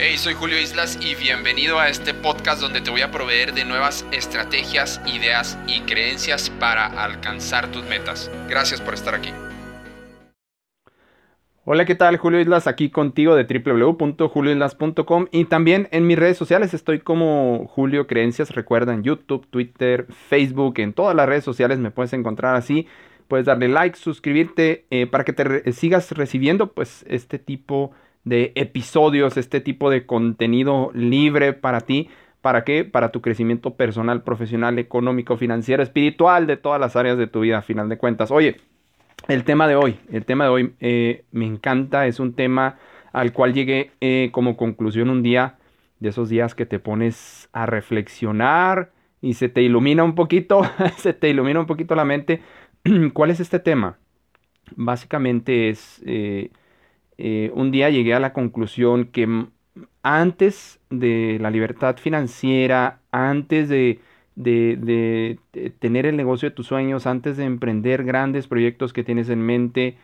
Hey, soy Julio Islas y bienvenido a este podcast donde te voy a proveer de nuevas estrategias, ideas y creencias para alcanzar tus metas. Gracias por estar aquí. Hola, ¿qué tal? Julio Islas aquí contigo de www.julioislas.com y también en mis redes sociales estoy como Julio Creencias. Recuerda en YouTube, Twitter, Facebook, en todas las redes sociales me puedes encontrar así. Puedes darle like, suscribirte eh, para que te sigas recibiendo pues este tipo de de episodios, este tipo de contenido libre para ti. ¿Para qué? Para tu crecimiento personal, profesional, económico, financiero, espiritual, de todas las áreas de tu vida, a final de cuentas. Oye, el tema de hoy, el tema de hoy eh, me encanta, es un tema al cual llegué eh, como conclusión un día, de esos días que te pones a reflexionar y se te ilumina un poquito, se te ilumina un poquito la mente. ¿Cuál es este tema? Básicamente es... Eh, eh, un día llegué a la conclusión que antes de la libertad financiera, antes de, tener el negocio de tus sueños, antes de emprender grandes proyectos que tienes en mente,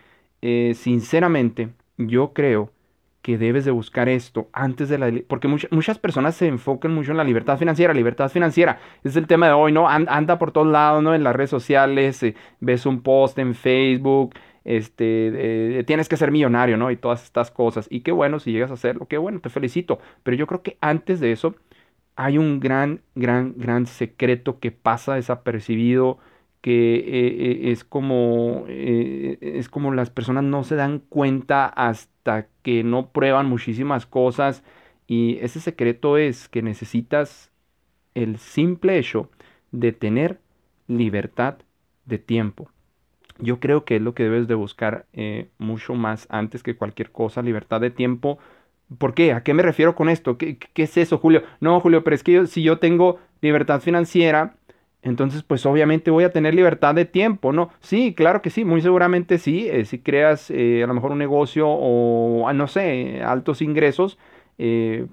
eh, sinceramente, yo creo que debes de buscar esto antes de la... Porque muchas personas se enfocan mucho en la libertad financiera. Libertad financiera es el tema de hoy, ¿no? anda por todos lados, ¿no? En las redes sociales, eh, ves un post en Facebook, este, eh, tienes que ser millonario, ¿no? Y todas estas cosas. Y qué bueno si llegas a hacerlo, qué bueno, te felicito. Pero yo creo que antes de eso hay un gran, gran, gran secreto que pasa desapercibido, que eh, eh, es como, es como las personas no se dan cuenta hasta que no prueban muchísimas cosas. Y ese secreto es que necesitas el simple hecho de tener libertad de tiempo. Yo creo que es lo que debes de buscar eh, mucho más antes que cualquier cosa, libertad de tiempo. ¿Por qué? ¿A qué me refiero con esto? ¿Qué, es eso, Julio? No, Julio, pero es que si yo tengo libertad financiera, entonces pues obviamente voy a tener libertad de tiempo, ¿no? Sí, claro que sí, muy seguramente sí. Eh, si creas eh, a lo mejor un negocio o, ah, no sé, altos ingresos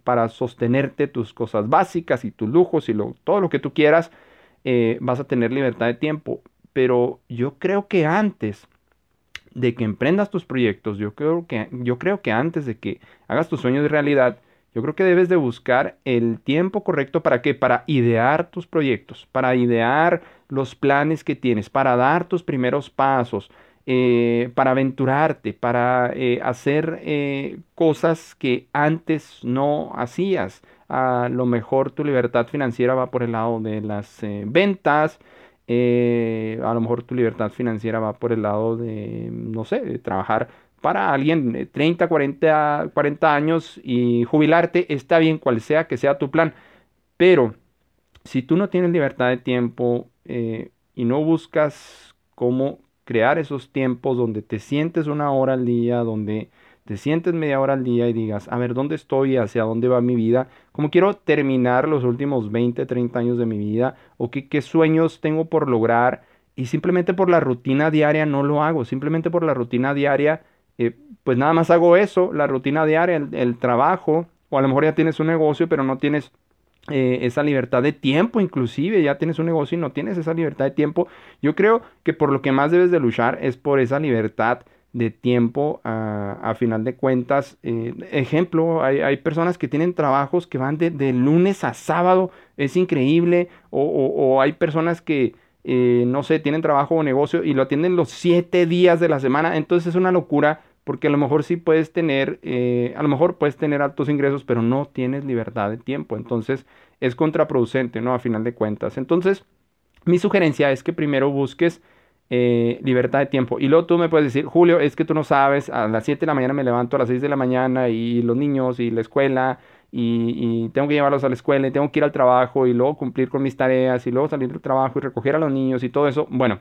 para sostenerte tus cosas básicas y tus lujos y lo, todo lo que tú quieras, vas a tener libertad de tiempo pero yo creo que antes de que emprendas tus proyectos, yo creo que, yo creo que antes de que hagas tus sueños de realidad, yo creo que debes de buscar el tiempo correcto para qué? Para idear tus proyectos, para idear los planes que tienes, para dar tus primeros pasos, eh, para aventurarte, para eh, hacer eh, cosas que antes no hacías. A lo mejor tu libertad financiera va por el lado de las ventas, eh, a lo mejor tu libertad financiera va por el lado de, no sé, de trabajar para alguien de 30, 40, 40 años y jubilarte, está bien cual sea que sea tu plan. Pero si tú no tienes libertad de tiempo eh, y no buscas cómo crear esos tiempos donde te sientes una hora al día, donde te sientes media hora al día y digas, a ver, ¿dónde estoy? ¿Hacia dónde va mi vida? ¿Cómo quiero terminar los últimos 20, 30 años de mi vida? ¿O qué, qué sueños tengo por lograr? Y simplemente por la rutina diaria no lo hago. Simplemente por la rutina diaria, eh, pues nada más hago eso, la rutina diaria, el, trabajo. O a lo mejor ya tienes un negocio, pero no tienes eh, esa libertad de tiempo, inclusive ya tienes un negocio y no tienes esa libertad de tiempo. Yo creo que por lo que más debes de luchar es por esa libertad de tiempo a, final de cuentas. Eh, ejemplo, hay, personas que tienen trabajos que van de, lunes a sábado, es increíble, o, hay personas que, eh, no sé, tienen trabajo o negocio y lo atienden los siete días de la semana, entonces es una locura porque a lo mejor sí puedes tener, eh, a lo mejor puedes tener altos ingresos, pero no tienes libertad de tiempo, entonces es contraproducente, ¿no? A final de cuentas. Entonces, mi sugerencia es que primero busques eh, libertad de tiempo. Y luego tú me puedes decir, Julio, es que tú no sabes, a las 7 de la mañana me levanto, a las 6 de la mañana y los niños y la escuela y, tengo que llevarlos a la escuela y tengo que ir al trabajo y luego cumplir con mis tareas y luego salir del trabajo y recoger a los niños y todo eso. Bueno,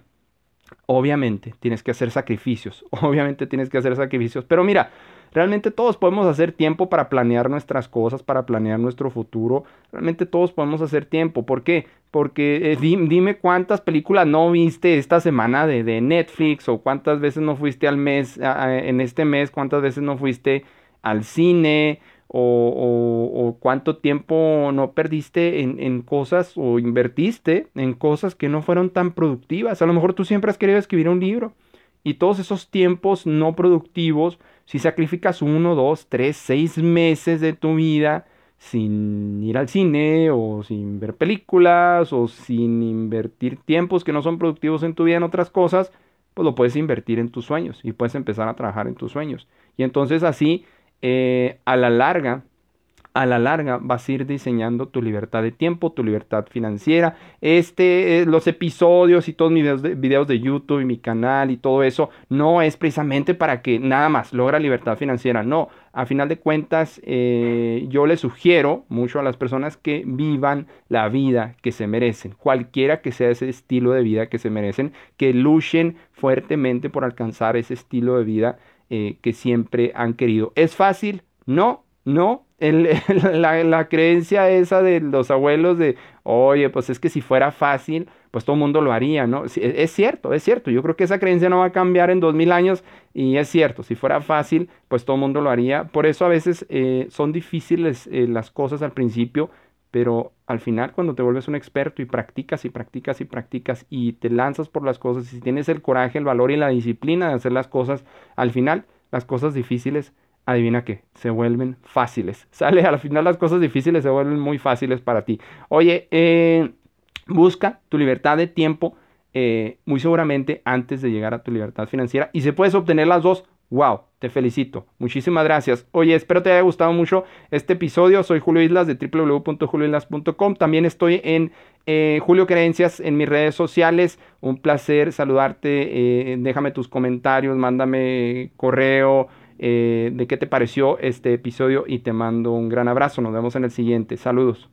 obviamente tienes que hacer sacrificios, obviamente tienes que hacer sacrificios, pero mira, Realmente todos podemos hacer tiempo para planear nuestras cosas, para planear nuestro futuro. Realmente todos podemos hacer tiempo. ¿Por qué? Porque eh, dime cuántas películas no viste esta semana de, de, Netflix o cuántas veces no fuiste al mes, en este mes, cuántas veces no fuiste al cine o, o, cuánto tiempo no perdiste en, en, cosas o invertiste en cosas que no fueron tan productivas. A lo mejor tú siempre has querido escribir un libro y todos esos tiempos no productivos Si sacrificas uno, dos, tres, seis meses de tu vida sin ir al cine o sin ver películas o sin invertir tiempos que no son productivos en tu vida en otras cosas, pues lo puedes invertir en tus sueños y puedes empezar a trabajar en tus sueños. Y entonces así, eh, a la larga, a la larga vas a ir diseñando tu libertad de tiempo, tu libertad financiera. Este, eh, los episodios y todos mis videos de, YouTube y mi canal y todo eso no es precisamente para que nada más logra libertad financiera. No, a final de cuentas eh, yo les sugiero mucho a las personas que vivan la vida que se merecen, cualquiera que sea ese estilo de vida que se merecen, que luchen fuertemente por alcanzar ese estilo de vida eh, que siempre han querido. ¿Es fácil? No, no, la, creencia esa de los abuelos de, oye, pues es que si fuera fácil, pues todo el mundo lo haría, ¿no? E, es, cierto, es cierto. Yo creo que esa creencia no va a cambiar en dos mil años y es cierto, si fuera fácil, pues todo el mundo lo haría. Por eso a veces eh, son difíciles eh, las cosas al principio, pero al final cuando te vuelves un experto y practicas y practicas y practicas y te lanzas por las cosas y tienes el coraje, el valor y la disciplina de hacer las cosas, al final las cosas difíciles adivina qué, se vuelven fáciles. Sale, al final las cosas difíciles se vuelven muy fáciles para ti. Oye, eh, busca tu libertad de tiempo eh, muy seguramente antes de llegar a tu libertad financiera. Y si puedes obtener las dos, wow, te felicito. Muchísimas gracias. Oye, espero te haya gustado mucho este episodio. Soy Julio Islas de www.julioislas.com. También estoy en eh, Julio Creencias en mis redes sociales. Un placer saludarte. déjame tus comentarios, mándame correo. Eh, de qué te pareció este episodio y te mando un gran abrazo. Nos vemos en el siguiente. Saludos.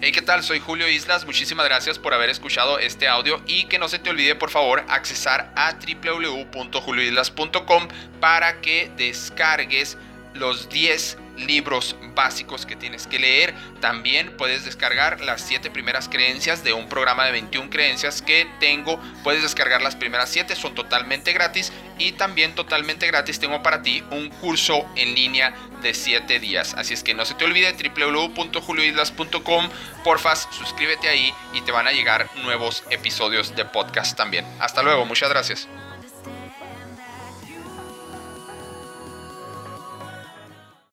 Hey, ¿qué tal? Soy Julio Islas. Muchísimas gracias por haber escuchado este audio y que no se te olvide, por favor, accesar a www.julioislas.com para que descargues los 10 libros básicos que tienes que leer. También puedes descargar las 7 primeras creencias de un programa de 21 creencias que tengo. Puedes descargar las primeras 7, son totalmente gratis. Y también totalmente gratis tengo para ti un curso en línea de 7 días. Así es que no se te olvide www.julioislas.com. Porfas, suscríbete ahí y te van a llegar nuevos episodios de podcast también. Hasta luego, muchas gracias.